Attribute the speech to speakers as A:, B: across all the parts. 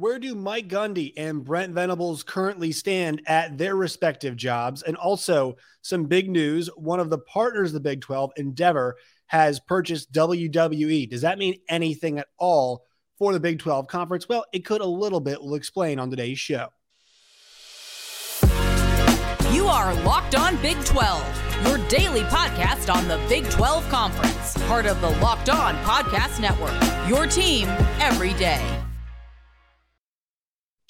A: Where do Mike Gundy and Brent Venables currently stand at their respective jobs? And also, some big news one of the partners of the Big 12, Endeavor, has purchased WWE. Does that mean anything at all for the Big 12 conference? Well, it could a little bit. We'll explain on today's show.
B: You are Locked On Big 12, your daily podcast on the Big 12 Conference, part of the Locked On Podcast Network, your team every day.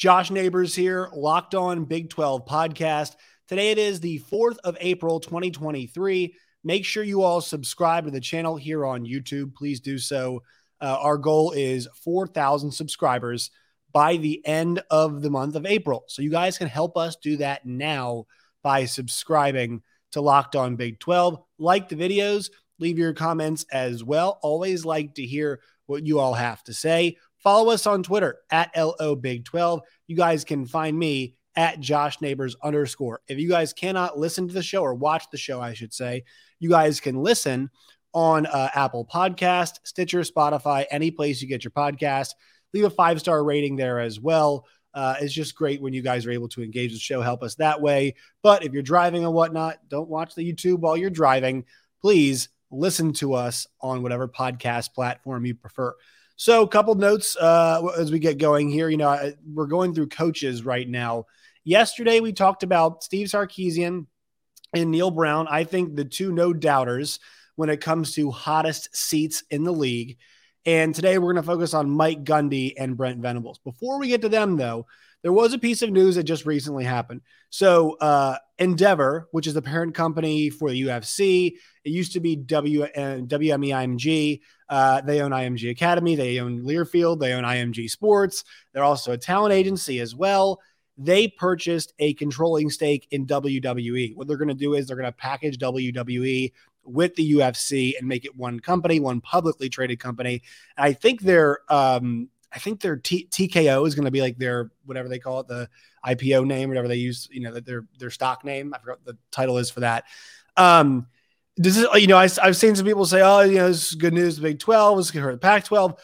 A: Josh Neighbors here, Locked On Big 12 podcast. Today it is the 4th of April, 2023. Make sure you all subscribe to the channel here on YouTube. Please do so. Uh, our goal is 4,000 subscribers by the end of the month of April. So you guys can help us do that now by subscribing to Locked On Big 12. Like the videos, leave your comments as well. Always like to hear what you all have to say. Follow us on Twitter at LO Big 12. You guys can find me at Josh Neighbors underscore. If you guys cannot listen to the show or watch the show, I should say, you guys can listen on uh, Apple Podcast, Stitcher, Spotify, any place you get your podcast. Leave a five star rating there as well. Uh, it's just great when you guys are able to engage the show, help us that way. But if you're driving and whatnot, don't watch the YouTube while you're driving. Please listen to us on whatever podcast platform you prefer. So, a couple notes uh, as we get going here. You know, we're going through coaches right now. Yesterday, we talked about Steve Sarkisian and Neal Brown. I think the two no doubters when it comes to hottest seats in the league. And today, we're going to focus on Mike Gundy and Brent Venables. Before we get to them, though, there was a piece of news that just recently happened. So, uh, Endeavor, which is the parent company for the UFC, it used to be W uh, WMEIMG. Uh, they own IMG Academy, they own Learfield, they own IMG Sports. They're also a talent agency as well. They purchased a controlling stake in WWE. What they're going to do is they're going to package WWE with the UFC and make it one company, one publicly traded company. And I think they're um, I think their T- TKO is going to be like their whatever they call it, the IPO name, whatever they use, you know, their their stock name. I forgot what the title is for that. Um, does it, you know, I, have seen some people say, oh, you know, this is good news. The Big 12 is going to hurt the Pac 12.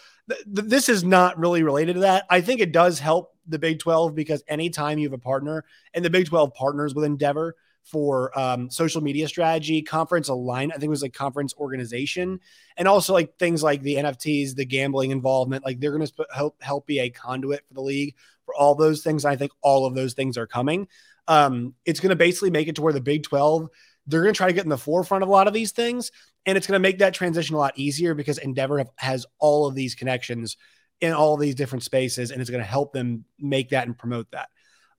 A: This is not really related to that. I think it does help the Big 12 because anytime you have a partner and the Big 12 partners with Endeavor, for um, social media strategy, conference align. I think it was like conference organization, and also like things like the NFTs, the gambling involvement. Like they're going to help help be a conduit for the league for all those things. I think all of those things are coming. Um, it's going to basically make it to where the Big Twelve they're going to try to get in the forefront of a lot of these things, and it's going to make that transition a lot easier because Endeavor have, has all of these connections in all these different spaces, and it's going to help them make that and promote that.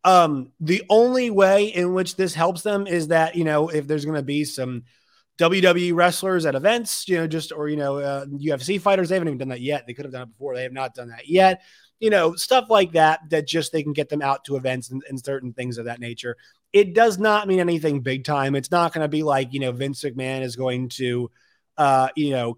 A: Um, the only way in which this helps them is that, you know, if there's going to be some WWE wrestlers at events, you know, just, or, you know, uh, UFC fighters, they haven't even done that yet. They could have done it before. They have not done that yet. You know, stuff like that, that just they can get them out to events and, and certain things of that nature. It does not mean anything big time. It's not going to be like, you know, Vince McMahon is going to, uh, you know,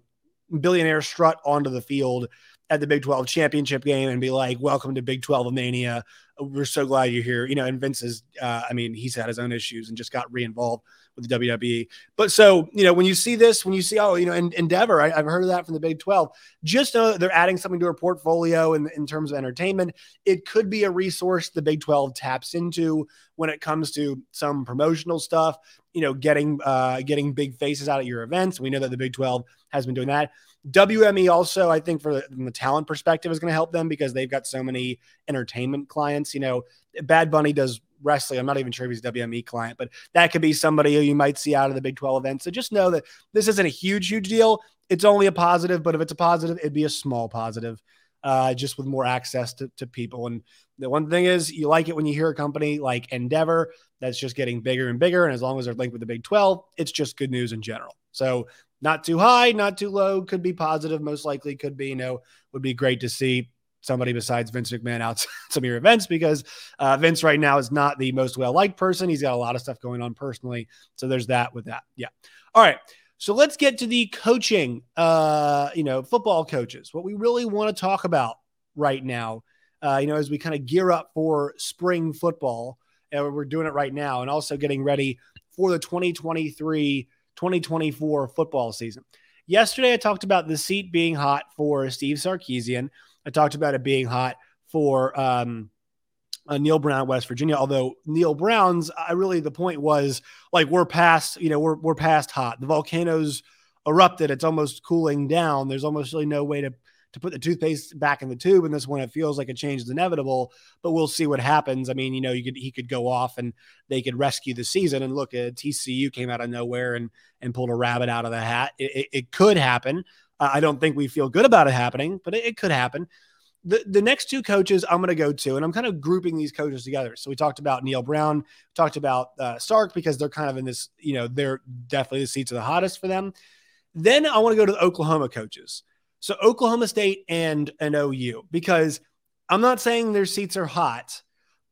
A: billionaire strut onto the field at the Big 12 championship game and be like, welcome to Big 12 Mania we're so glad you're here. You know, and Vince is, uh, I mean, he's had his own issues and just got re-involved with the WWE. But so, you know, when you see this, when you see, oh, you know, in, Endeavor, I, have heard of that from the Big 12, just know they're adding something to our portfolio in, in terms of entertainment. It could be a resource the Big 12 taps into when it comes to some promotional stuff, you know, getting, uh, getting big faces out at your events. We know that the Big 12 has been doing that. WME also, I think, for the, from the talent perspective, is going to help them because they've got so many entertainment clients. You know, Bad Bunny does wrestling. I'm not even sure if he's WME client, but that could be somebody who you might see out of the Big 12 event. So just know that this isn't a huge, huge deal. It's only a positive, but if it's a positive, it'd be a small positive, uh, just with more access to, to people. And the one thing is, you like it when you hear a company like Endeavor that's just getting bigger and bigger. And as long as they're linked with the Big 12, it's just good news in general. So not too high, not too low, could be positive, most likely could be, you know, would be great to see somebody besides Vince McMahon out some of your events because uh, Vince right now is not the most well liked person. He's got a lot of stuff going on personally. So there's that with that. Yeah. All right. So let's get to the coaching, uh, you know, football coaches. What we really want to talk about right now, uh, you know, as we kind of gear up for spring football, and we're doing it right now, and also getting ready for the 2023 2024 football season. Yesterday, I talked about the seat being hot for Steve Sarkisian. I talked about it being hot for um, uh, Neal Brown, West Virginia. Although Neal Brown's, I really the point was like we're past, you know, we're we're past hot. The volcanoes erupted. It's almost cooling down. There's almost really no way to to put the toothpaste back in the tube in this one. It feels like a change is inevitable, but we'll see what happens. I mean, you know, you could he could go off and they could rescue the season. And look, at uh, TCU came out of nowhere and and pulled a rabbit out of the hat. It, it, it could happen. I don't think we feel good about it happening, but it, it could happen. The, the next two coaches I'm going to go to, and I'm kind of grouping these coaches together. So we talked about Neal Brown, talked about uh, Sark because they're kind of in this, you know, they're definitely the seats are the hottest for them. Then I want to go to the Oklahoma coaches. So Oklahoma State and an OU, because I'm not saying their seats are hot,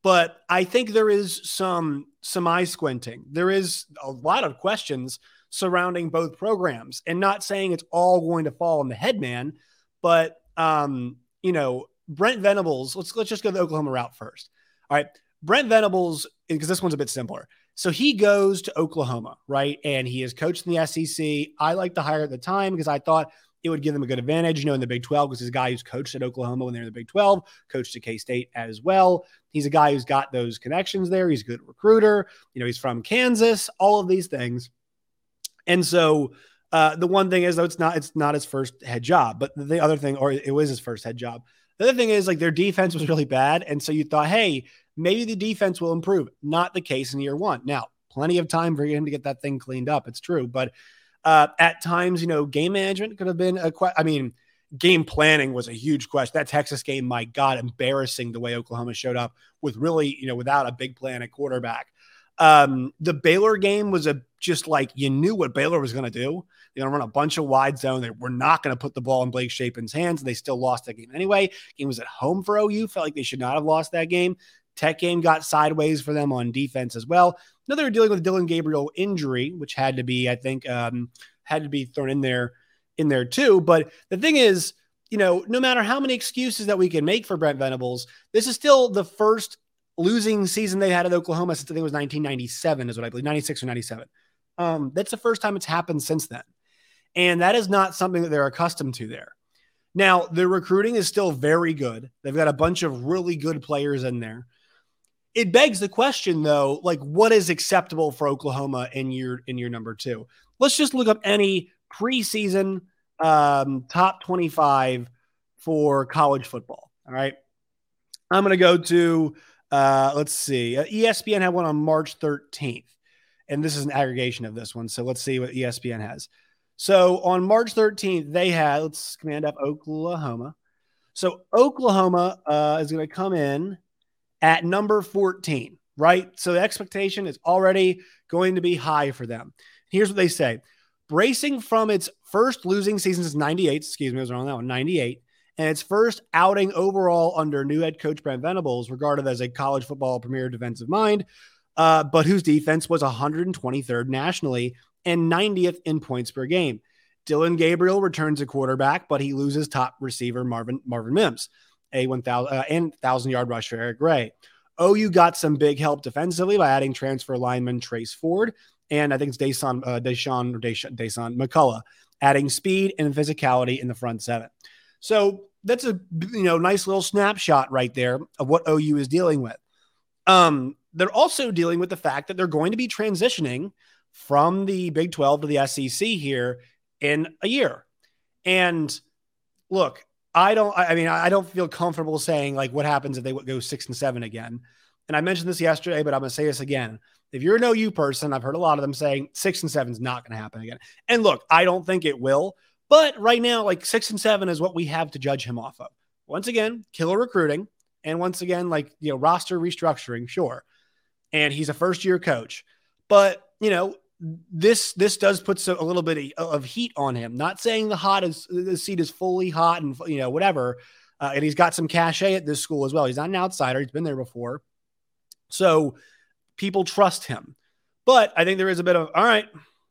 A: but I think there is some some eye squinting. There is a lot of questions surrounding both programs, and not saying it's all going to fall on the headman, but um, you know, Brent Venables. Let's let's just go the Oklahoma route first. All right, Brent Venables, because this one's a bit simpler. So he goes to Oklahoma, right? And he is coached in the SEC. I like to hire at the time because I thought it would give them a good advantage, you know, in the Big 12, because he's a guy who's coached at Oklahoma when they're in the Big 12, coached at K State as well. He's a guy who's got those connections there. He's a good recruiter. You know, he's from Kansas, all of these things. And so uh, the one thing is though it's not it's not his first head job, but the other thing, or it was his first head job. The other thing is like their defense was really bad, and so you thought, hey, maybe the defense will improve. Not the case in year one. Now, plenty of time for him to get that thing cleaned up. It's true, but uh, at times, you know, game management could have been a question. I mean, game planning was a huge question. That Texas game, my God, embarrassing the way Oklahoma showed up with really, you know, without a big plan at quarterback. Um, the Baylor game was a just like you knew what Baylor was going to do. They're going to run a bunch of wide zone. They were not going to put the ball in Blake Shapen's hands. They still lost that game anyway. Game was at home for OU. Felt like they should not have lost that game. Tech game got sideways for them on defense as well. Now they were dealing with Dillon Gabriel injury, which had to be, I think, um, had to be thrown in there, in there too. But the thing is, you know, no matter how many excuses that we can make for Brent Venables, this is still the first losing season they had at Oklahoma since I think it was 1997, is what I believe, 96 or 97. Um, that's the first time it's happened since then. And that is not something that they're accustomed to there. Now, the recruiting is still very good. They've got a bunch of really good players in there. It begs the question, though, like what is acceptable for Oklahoma in year in year number two? Let's just look up any preseason um, top 25 for college football. All right. I'm going to go to, uh, let's see, uh, ESPN had one on March 13th. And this is an aggregation of this one. So let's see what ESPN has. So on March 13th, they had, let's command up Oklahoma. So Oklahoma uh, is going to come in at number 14, right? So the expectation is already going to be high for them. Here's what they say bracing from its first losing season since 98, excuse me, I was wrong on that one, 98, and its first outing overall under new head coach Brent Venables, regarded as a college football premier defensive mind, uh, but whose defense was 123rd nationally and 90th in points per game. Dillon Gabriel returns a quarterback, but he loses top receiver Marvin Marvin Mims, a 1,000 uh, and 1,000 yard rush for Eric Gray. OU got some big help defensively by adding transfer lineman Trace Ford, and I think it's Dasan, uh, Deshaun or Deshaun, Dasan McCullough, adding speed and physicality in the front seven. So that's a you know nice little snapshot right there of what OU is dealing with. Um, they're also dealing with the fact that they're going to be transitioning from the Big 12 to the SEC here in a year. And look, I don't, I mean, I don't feel comfortable saying like what happens if they go six and seven again. And I mentioned this yesterday, but I'm going to say this again. If you're an OU person, I've heard a lot of them saying six and seven is not going to happen again. And look, I don't think it will. But right now, like six and seven is what we have to judge him off of. Once again, killer recruiting. And once again, like, you know, roster restructuring, sure. And he's a first year coach. But, you know, this this does put a little bit of heat on him. Not saying the hot is the seat is fully hot and you know whatever, uh, and he's got some cachet at this school as well. He's not an outsider; he's been there before, so people trust him. But I think there is a bit of all right.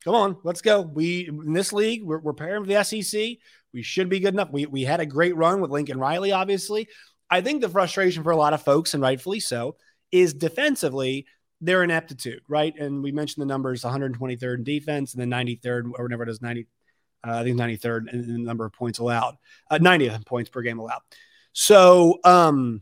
A: Come on, let's go. We in this league, we're, we're pairing for the SEC. We should be good enough. We we had a great run with Lincoln Riley, obviously. I think the frustration for a lot of folks, and rightfully so, is defensively their ineptitude, right? And we mentioned the numbers 123rd in defense and then 93rd or whatever it is, 90, uh, I think 93rd in the number of points allowed, uh, 90 points per game allowed. So, um,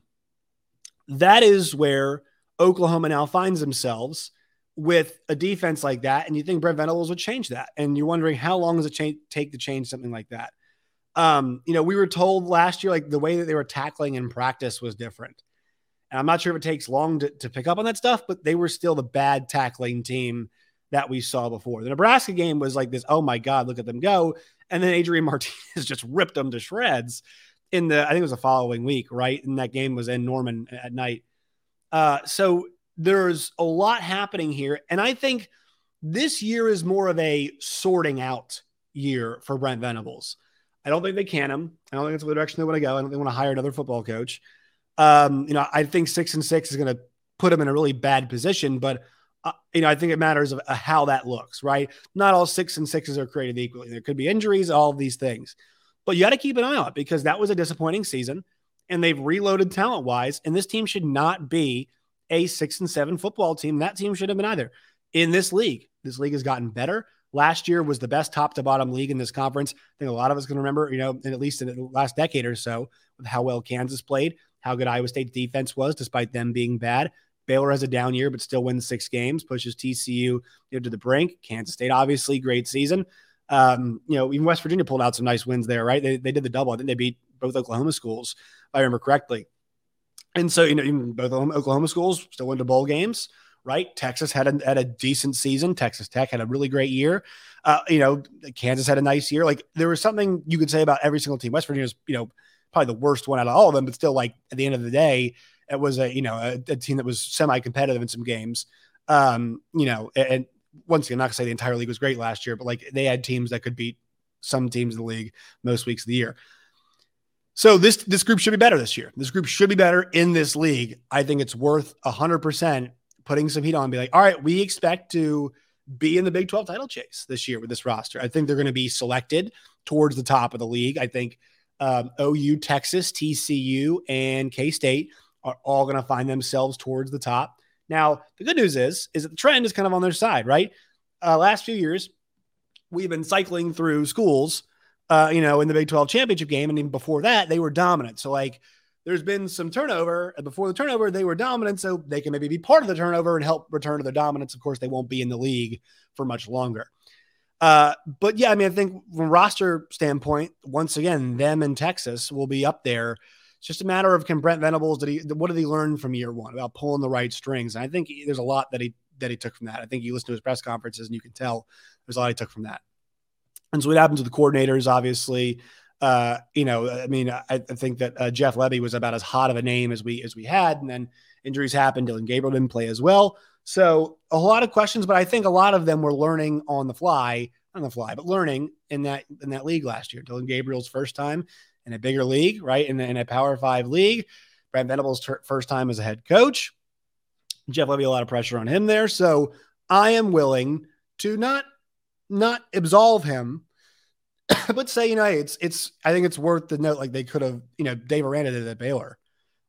A: That is where Oklahoma now finds themselves with a defense like that. And you think Brent Venables would change that. And you're wondering how long does it take to change something like that? Um, you know, we were told last year, like the way that they were tackling in practice was different. And I'm not sure if it takes long to, to pick up on that stuff, but they were still the bad tackling team that we saw before. The Nebraska game was like this, oh my God, look at them go. And then Adrian Martinez just ripped them to shreds in the, I think it was the following week, right? And that game was in Norman at night. Uh, so there's a lot happening here. And I think this year is more of a sorting out year for Brent Venables. I don't think they can him. I don't think it's the direction they want to go. I don't think they want to hire another football coach. Um, you know, I think six and six is going to put him in a really bad position, but uh, you know, I think it matters of, uh, how that looks, right? Not all six and sixes are created equally. There could be injuries, all of these things, but you got to keep an eye on it because that was a disappointing season and they've reloaded talent wise. And this team should not be a six and seven football team. That team should have been either in this league. This league has gotten better. Last year was the best top to bottom league in this conference. I think a lot of us can remember, you know, at least in the last decade or so, how well Kansas played, how good Iowa State's defense was, despite them being bad. Baylor has a down year, but still wins six games, pushes TCU you know, to the brink. Kansas State, obviously, great season. Um, you know, even West Virginia pulled out some nice wins there, right? They, they did the double. I think they beat both Oklahoma schools, if I remember correctly. And so, you know, even both Oklahoma schools still went to bowl games, right? Texas had a, had a decent season. Texas Tech had a really great year. Uh, you know, Kansas had a nice year. Like there was something you could say about every single team. West Virginia's, you know, probably the worst one out of all of them, but still, like at the end of the day, it was a you know a, a team that was semi-competitive in some games. Um, you know, and, and once again, not gonna say the entire league was great last year, but like they had teams that could beat some teams in the league most weeks of the year. So this this group should be better this year. This group should be better in this league. I think it's worth hundred percent putting some heat on. And be like, all right, we expect to be in the Big 12 title chase this year with this roster. I think they're going to be selected towards the top of the league. I think um, OU, Texas, TCU, and K State are all going to find themselves towards the top. Now, the good news is, is that the trend is kind of on their side, right? Uh, last few years, we've been cycling through schools, uh, you know, in the Big 12 championship game. And even before that, they were dominant. So, like, there's been some turnover. And before the turnover, they were dominant. So they can maybe be part of the turnover and help return to their dominance. Of course, they won't be in the league for much longer. Uh, but yeah, I mean, I think from roster standpoint, once again, them and Texas will be up there. It's just a matter of can Brent Venables did he what did he learn from year one about pulling the right strings? And I think there's a lot that he that he took from that. I think you listen to his press conferences and you can tell there's a lot he took from that. And so what happens to the coordinators, obviously, uh, you know, I mean, I, I think that uh, Jeff Lebby was about as hot of a name as we as we had, and then injuries happened. Dillon Gabriel didn't play as well. So a lot of questions, but I think a lot of them were learning on the fly, on the fly, but learning in that in that league last year. Dillon Gabriel's first time in a bigger league, right? In, in a Power Five league. Brent Venables' ter- first time as a head coach. Jeff Lebby, a lot of pressure on him there. So I am willing to not not absolve him, but say, you know, it's it's I think it's worth the note. Like they could have, you know, Dave Aranda did at Baylor.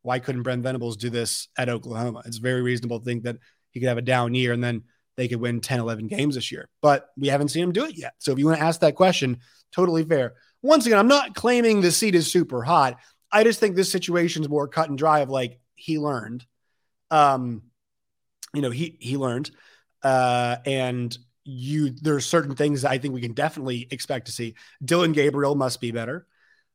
A: Why couldn't Brent Venables do this at Oklahoma? It's very reasonable to think that he could have a down year and then they could win 10, 11 games this year. But we haven't seen him do it yet. So if you want to ask that question, totally fair. Once again, I'm not claiming the seat is super hot. I just think this situation is more cut and dry of like he learned. Um, you know, he he learned. Uh, and you there's certain things I think we can definitely expect to see. Dillon Gabriel must be better.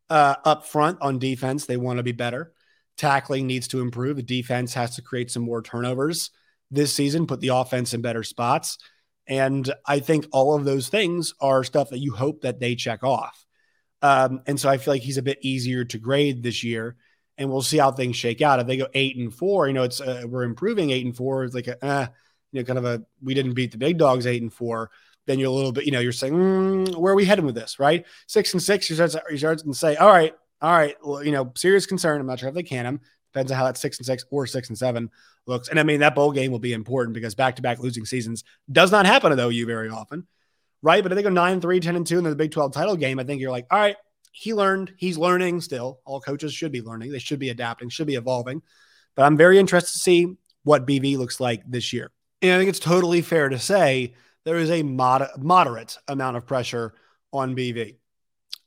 A: Uh, up front on defense, they want to be better. Tackling needs to improve. The defense has to create some more turnovers this season, put the offense in better spots. And I think all of those things are stuff that you hope that they check off. Um, and so I feel like he's a bit easier to grade this year. And we'll see how things shake out. If they go eight and four, you know, it's uh, we're improving eight and four. It's like a, uh, you know, kind of a we didn't beat the big dogs eight and four. Then you're a little bit, you know, you're saying, mm, where are we heading with this, right? Six and six, you start, you start to say, all right, all right, well, you know, serious concern. I'm not sure if they can him. Depends on how that six and six or six and seven looks. And I mean, that bowl game will be important because back to back losing seasons does not happen at OU very often, right? But if they go 9 3, 10 and 2 in the Big 12 title game, I think you're like, all right, he learned, he's learning still. All coaches should be learning, they should be adapting, should be evolving. But I'm very interested to see what BV looks like this year. And I think it's totally fair to say there is a mod- moderate amount of pressure on BV.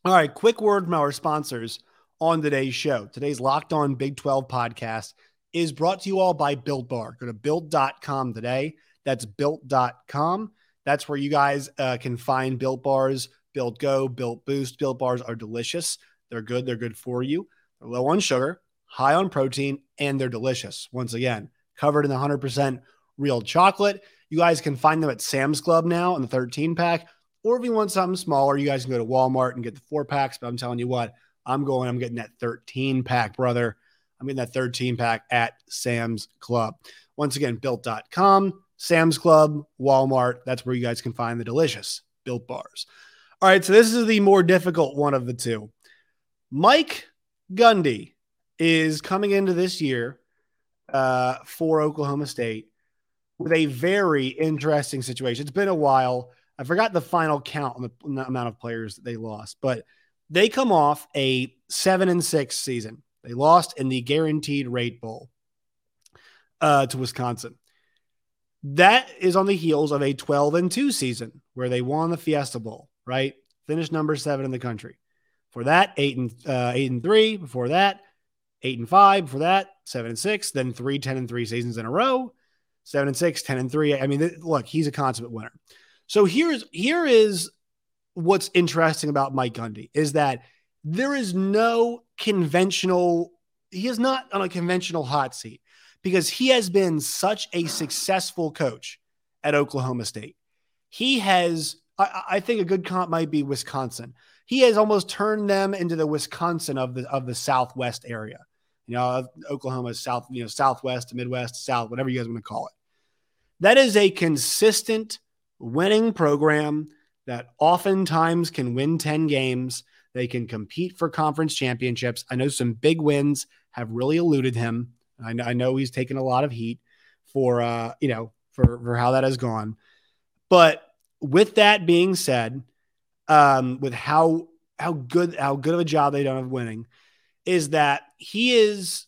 A: All right, quick word from our sponsors on today's show. Today's Locked On Big 12 podcast is brought to you all by Built Bar. Go to built.com today. That's built.com. That's where you guys uh, can find Built Bars, Built Go, Built Boost. Built Bars are delicious. They're good. They're good for you. They're low on sugar, high on protein, and they're delicious. Once again, covered in 100% real chocolate. You guys can find them at Sam's Club now in the 13 pack. Or if you want something smaller, you guys can go to Walmart and get the four packs. But I'm telling you what, I'm going, I'm getting that 13 pack, brother. I'm getting that 13 pack at Sam's Club. Once again, built.com, Sam's Club, Walmart. That's where you guys can find the delicious built bars. All right. So this is the more difficult one of the two. Mike Gundy is coming into this year uh, for Oklahoma State with a very interesting situation. It's been a while. I forgot the final count on the, on the amount of players that they lost, but they come off a seven and six season. They lost in the guaranteed rate bowl uh, to Wisconsin. That is on the heels of a 12 and 2 season where they won the Fiesta Bowl, right? Finished number seven in the country. For that, eight and uh, eight and three. Before that, eight and five. Before that, seven and six. Then three, 10 and three seasons in a row. Seven and six, 10 and three. I mean, look, he's a consummate winner. So here's here is what's interesting about Mike Gundy is that there is no conventional. He is not on a conventional hot seat because he has been such a successful coach at Oklahoma State. He has, I, I think, a good comp might be Wisconsin he has almost turned them into the Wisconsin of the of the Southwest area. You know, Oklahoma South, you know, Southwest, Midwest, South, whatever you guys want to call it. That is a consistent winning program that oftentimes can win 10 games. They can compete for conference championships. I know some big wins have really eluded him. I know, I know he's taken a lot of heat for uh, you know, for for how that has gone. But with that being said, um, with how how good how good of a job they done of winning, is that he is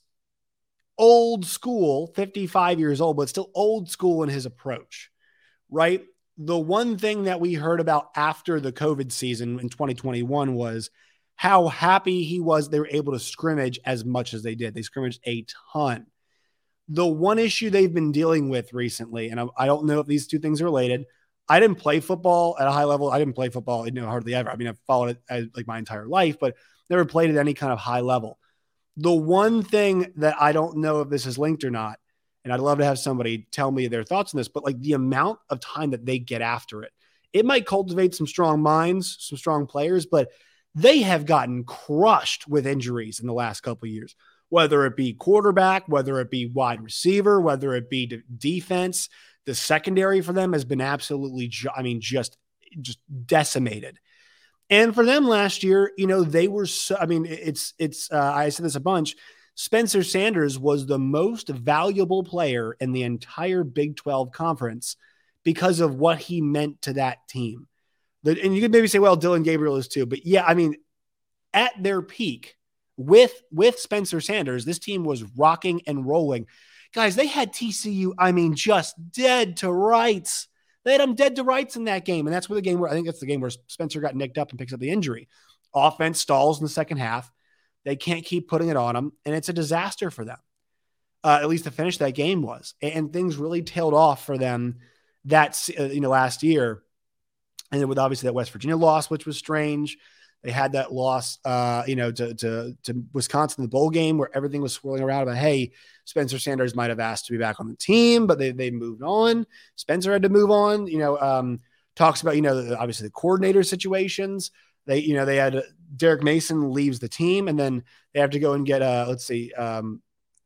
A: old school, 55 years old, but still old school in his approach, right? The one thing that we heard about after the COVID season in 2021 was how happy he was they were able to scrimmage as much as they did. They scrimmaged a ton. The one issue they've been dealing with recently, and I, don't know if these two things are related, I didn't play football at a high level. I didn't play football, you know, hardly ever. I mean, I've followed it as, like my entire life, but never played at any kind of high level. The one thing that I don't know if this is linked or not, and I'd love to have somebody tell me their thoughts on this, but like the amount of time that they get after it, it might cultivate some strong minds, some strong players, but they have gotten crushed with injuries in the last couple years, whether it be quarterback, whether it be wide receiver, whether it be de- defense. The secondary for them has been absolutely, ju- I mean, just just decimated. And for them last year, you know, they were so, I mean, it's, it's, uh, I said this a bunch. Spencer Sanders was the most valuable player in the entire Big 12 conference because of what he meant to that team. The, and you could maybe say, well, Dillon Gabriel is too, but yeah, I mean, at their peak with, with Spencer Sanders, this team was rocking and rolling. Guys, they had TCU, I mean, just dead to rights. They had them dead to rights in that game. And that's where the game where I think that's the game where Spencer got nicked up and picks up the injury. Offense stalls in the second half. They can't keep putting it on them. And it's a disaster for them. Uh, at least the finish that game was. And, things really tailed off for them that, uh, you know, last year. And then with obviously that West Virginia loss, which was strange. They had that loss, uh, you know, to, to, to Wisconsin, the bowl game where everything was swirling around about, hey, Spencer Sanders might have asked to be back on the team, but they, they moved on. Spencer had to move on, you know, um, talks about, you know, obviously the coordinator situations. They, you know, they had Derek Mason leaves the team and then they have to go and get, uh, let's see, um,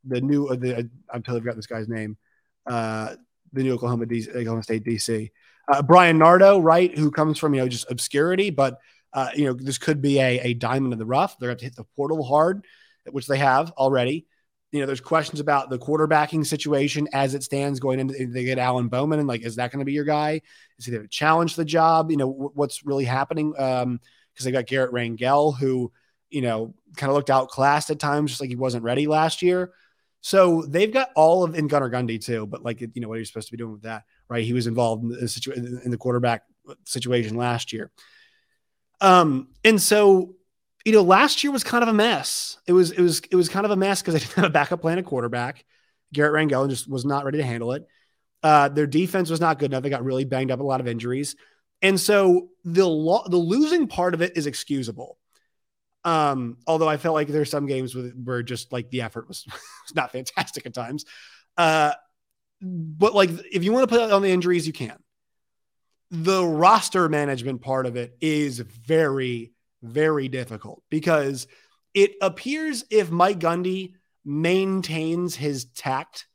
A: the new, uh, the, I'm totally forgot this guy's name, uh, the new Oklahoma, DC, Oklahoma State DC. Uh, Bryan Nardo, right, who comes from, you know, just obscurity, but uh, you know, this could be a, a diamond in the rough. They're going to hit the portal hard, which they have already. You know, there's questions about the quarterbacking situation as it stands going into they get Alan Bowman and like, is that going to be your guy? Is he going to challenge the job? You know, what's really happening? Um, because they got Garrett Rangel, who, you know, kind of looked outclassed at times, just like he wasn't ready last year. So they've got all of in Gunnar Gundy too, but like you know what are you supposed to be doing with that, right? He was involved in the in the quarterback situation last year. Um, and so, you know, last year was kind of a mess. It was, it was, it was kind of a mess because they didn't have a backup plan at quarterback. Garrett Rangel just was not ready to handle it. Uh, their defense was not good enough. They got really banged up, a lot of injuries, and so the lo- the losing part of it is excusable. Um, although I felt like there's some games with, where just like the effort was, was not fantastic at times. Uh, but like if you want to put on the injuries, you can. The roster management part of it is very, very difficult because it appears if Mike Gundy maintains his tact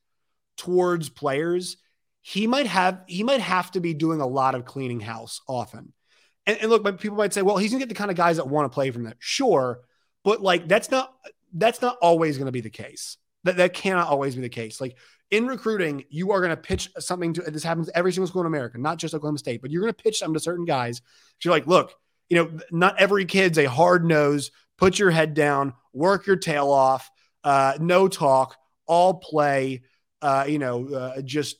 A: towards players, he might have he might have to be doing a lot of cleaning house often. And, and look, people might say, well, he's gonna get the kind of guys that want to play from that. Sure, but like that's not that's not always to be the case. That that cannot always be the case. Like in recruiting, you are going to pitch something to this happens every single school in America, not just Oklahoma State, but you're going to pitch something to certain guys. You're like, look, you know, not every kid's a hard nose. Put your head down, work your tail off, uh, no talk, all play. Uh, you know, uh, just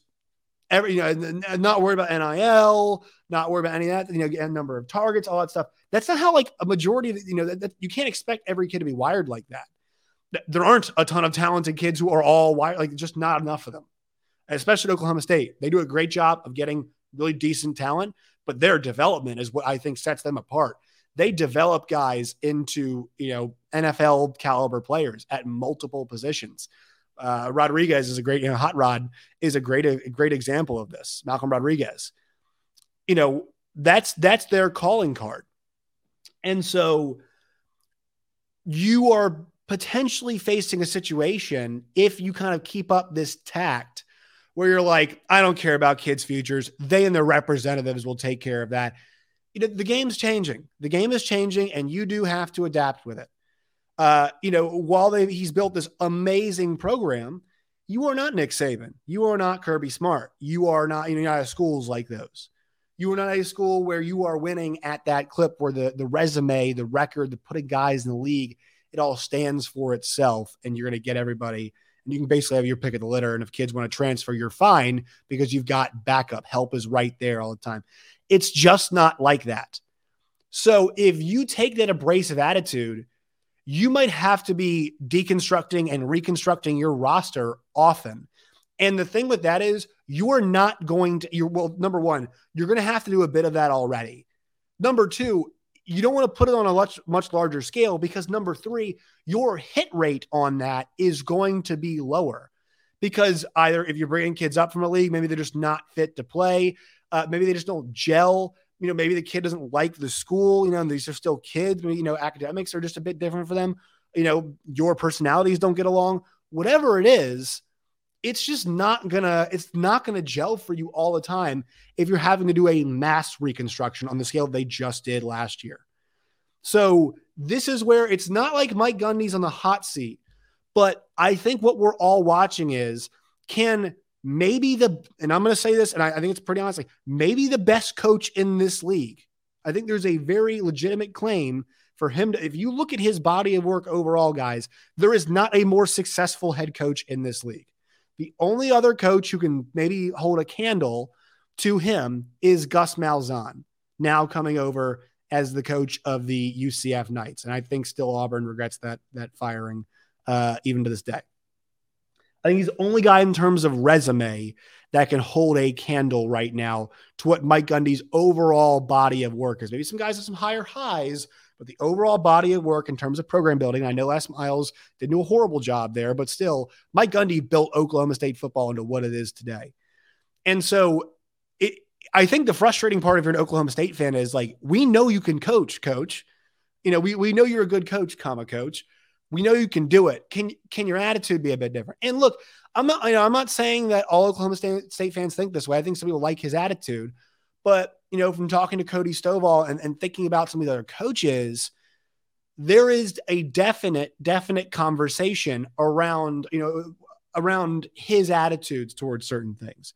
A: every you know, not worried about NIL, not worried about any of that. You know, number of targets, all that stuff. That's not how like a majority of you know that, that you can't expect every kid to be wired like that. There aren't a ton of talented kids who are all wired like just not enough of them, especially at Oklahoma State. They do a great job of getting really decent talent, but their development is what I think sets them apart. They develop guys into you know NFL caliber players at multiple positions. Uh, Rodriguez is a great, you know, Hot Rod is a great, a great example of this. Malcolm Rodriguez, you know, that's that's their calling card, and so you are potentially facing a situation if you kind of keep up this tact where you're like, I don't care about kids' futures. They and their representatives will take care of that. You know, the game's changing. The game is changing, and you do have to adapt with it uh, you know, while they, he's built this amazing program, you are not Nick Saban. You are not Kirby Smart. You are not, you know, not at schools like those. You are not a school where you are winning at that clip where the, the resume, the record, the putting guys in the league, it all stands for itself and you're going to get everybody. And you can basically have your pick of the litter. And if kids want to transfer, you're fine because you've got backup. Help is right there all the time. It's just not like that. So if you take that abrasive attitude, you might have to be deconstructing and reconstructing your roster often. And the thing with that is, you're not going to, you're, well, number one, you're going to have to do a bit of that already. Number two, you don't want to put it on a much, much larger scale because number three, your hit rate on that is going to be lower because either if you're bringing kids up from a league, maybe they're just not fit to play, uh, maybe they just don't gel you know, maybe the kid doesn't like the school, you know, these are still kids, you know, academics are just a bit different for them. You know, your personalities don't get along, whatever it is, it's just not gonna, it's not gonna gel for you all the time if you're having to do a mass reconstruction on the scale they just did last year. So this is where it's not like Mike Gundy's on the hot seat, but I think what we're all watching is can maybe the, and I'm to say this, and I, I think it's pretty honestly, maybe the best coach in this league. I think there's a very legitimate claim for him to, if you look at his body of work overall, guys, there is not a more successful head coach in this league. The only other coach who can maybe hold a candle to him is Gus Malzahn, now coming over as the coach of the UCF Knights. And I think still Auburn regrets that that firing uh, even to this day. I think he's the only guy in terms of resume that can hold a candle right now to what Mike Gundy's overall body of work is. Maybe some guys have some higher highs, but the overall body of work in terms of program building, I know Les Miles didn't do a horrible job there, but still, Mike Gundy built Oklahoma State football into what it is today. And so it, I think the frustrating part if you're an Oklahoma State fan is like, we know you can coach, coach. You know, we, we know you're a good coach, comma, coach. We know you can do it. Can can your attitude be a bit different? And look, I'm not you know I'm not saying that all Oklahoma State, State fans think this way. I think some people like his attitude, but you know, from talking to Cody Stovall and, and thinking about some of the other coaches, there is a definite definite conversation around you know around his attitudes towards certain things.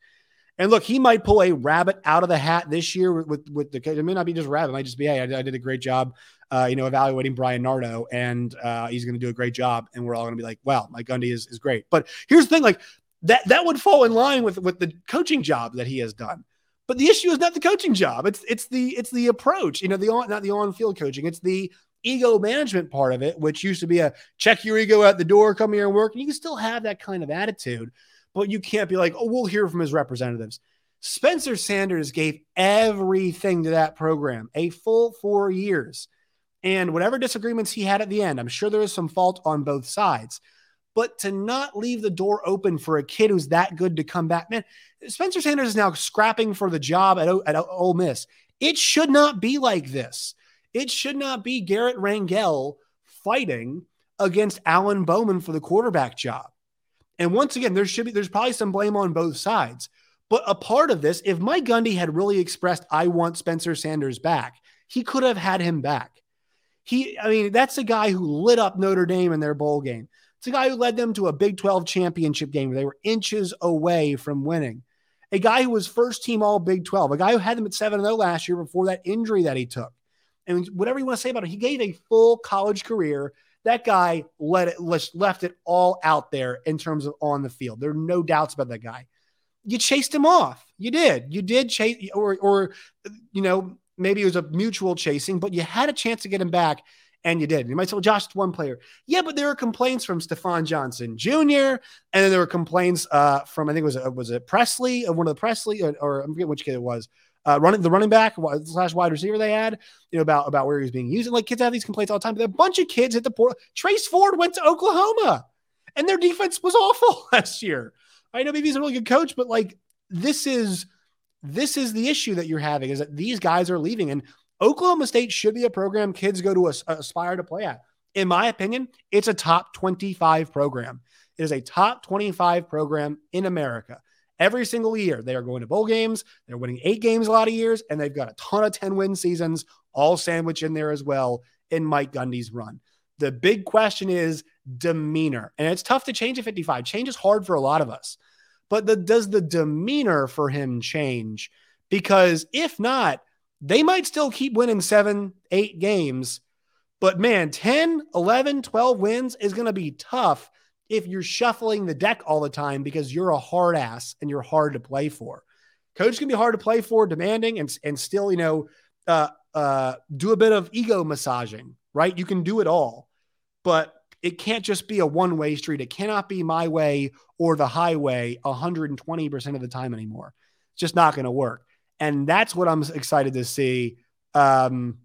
A: And look, he might pull a rabbit out of the hat this year with with, with the. It may not be just rabbit. It might just be, hey, I, I did a great job uh, you know, evaluating Bryan Nardo, and uh, he's going to do a great job, and we're all going to be like, "Wow, Mike Gundy is is great." But here's the thing: like that that would fall in line with with the coaching job that he has done. But the issue is not the coaching job; it's it's the it's the approach. You know, the on not the on field coaching; it's the ego management part of it, which used to be a check your ego at the door, come here and work. And you can still have that kind of attitude, but you can't be like, oh, we'll hear from his representatives. Spencer Sanders gave everything to that program, a full four years. And whatever disagreements he had at the end, I'm sure there is some fault on both sides. But to not leave the door open for a kid who's that good to come back, man, Spencer Sanders is now scrapping for the job at, at Ole Miss. It should not be like this. It should not be Garrett Rangel fighting against Alan Bowman for the quarterback job. And once again, there should be there's probably some blame on both sides. But a part of this, if Mike Gundy had really expressed, I want Spencer Sanders back, he could have had him back. He, I mean, that's a guy who lit up Notre Dame in their bowl game. It's a guy who led them to a Big 12 championship game where they were inches away from winning. A guy who was first team all Big 12, a guy who had them at 7 0 last year before that injury that he took. And whatever you want to say about it, he gave a full college career. That guy let it left it all out there in terms of on the field. There are no doubts about that guy. You chased him off. You did. You did chase, or or you know maybe it was a mutual chasing, but you had a chance to get him back, and you did. You might say, well, Josh, it's one player. Yeah, but there were complaints from Stafon Johnson Jr., and then there were complaints uh, from, I think it was, uh, was it Presley, of one of the Presley, or, or I forget which kid it was, uh, running the running back slash wide receiver they had, you know, about, about where he was being used. And like kids have these complaints all the time, but a bunch of kids hit the portal. Trace Ford went to Oklahoma, and their defense was awful last year. I know maybe he's a really good coach, but like this is this is the issue that you're having is that these guys are leaving. And Oklahoma State should be a program kids go to aspire to play at. In my opinion, it's a top 25 program. It is a top 25 program in America. Every single year, they are going to bowl games. They're winning eight games a lot of years, and they've got a ton of 10 win seasons, all sandwiched in there as well in Mike Gundy's run. The big question is demeanor. And it's tough to change at 55. Change is hard for a lot of us. But the, does the demeanor for him change? Because if not, they might still keep winning seven, eight games. But man, 10, 11, 12 wins is going to be tough if you're shuffling the deck all the time because you're a hard ass and you're hard to play for. Coach can be hard to play for, demanding, and, and still, you know, uh, uh, do a bit of ego massaging, right? You can do it all, but it can't just be a one way street. It cannot be my way or the highway 120% of the time anymore. It's just not going to work and that's what I'm excited to see. Um,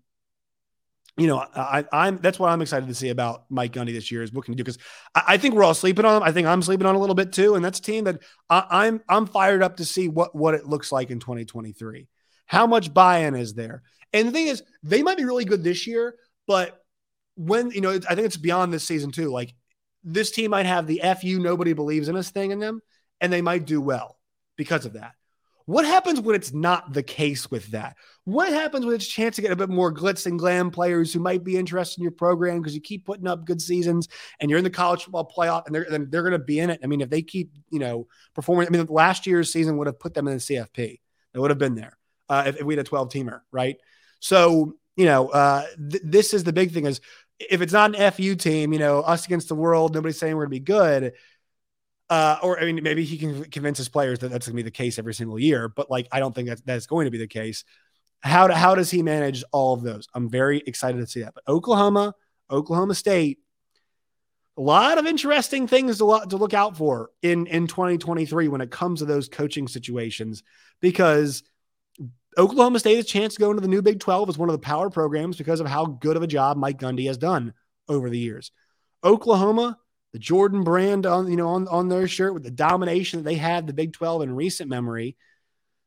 A: you know, I, am that's what I'm excited to see about Mike Gundy this year is what can he do because I, I, think we're all sleeping on him. I think I'm sleeping on a little bit too, and that's a team that I, I'm I'm fired up to see what what it looks like in 2023. How much buy-in is there? And the thing is, they might be really good this year, but when you know, I think it's beyond this season too. Like this team might have the "fu nobody believes in us" thing in them, and they might do well because of that. What happens when it's not the case with that? What happens when it's a chance to get a bit more glitz and glam players who might be interested in your program because you keep putting up good seasons and you're in the college football playoff and they're they're going to be in it. I mean, if they keep you know performing, I mean, last year's season would have put them in the CFP. They would have been there uh, if, if, we had a 12 teamer, right? So you know, uh, th- this is the big thing is if it's not an FU team, you know, us against the world, nobody's saying we're going to be good uh, or I mean, maybe he can convince his players that that's going to be the case every single year. But like, I don't think that that's going to be the case. How how does he manage all of those? I'm very excited to see that. But Oklahoma, Oklahoma State, a lot of interesting things to, to look out for in in 2023 when it comes to those coaching situations because Oklahoma State has a chance to go into the new Big 12 as one of the power programs because of how good of a job Mike Gundy has done over the years. Oklahoma the Jordan brand on you know on, on their shirt with the domination that they had the Big 12 in recent memory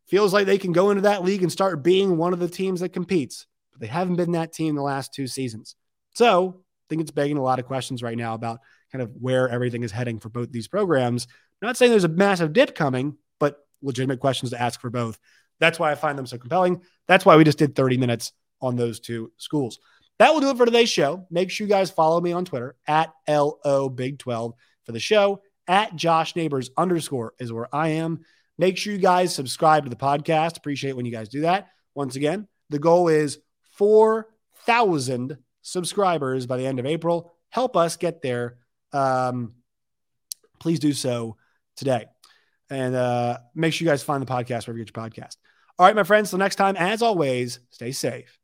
A: feels like they can go into that league and start being one of the teams that competes. But they haven't been that team the last two seasons. So I think it's begging a lot of questions right now about kind of where everything is heading for both these programs. Not saying there's a massive dip coming but legitimate questions to ask for both. That's why I find them so compelling. That's why we just did 30 minutes on those two schools that will do it for today's show. Make sure you guys follow me on Twitter at LO Big 12 for the show. At Josh Neighbors underscore is where I am. Make sure you guys subscribe to the podcast. Appreciate when you guys do that. Once again, the goal is 4,000 subscribers by the end of April. Help us get there. Um, please do so today. And uh, make sure you guys find the podcast wherever you get your podcast. All right, my friends. So next time, as always, stay safe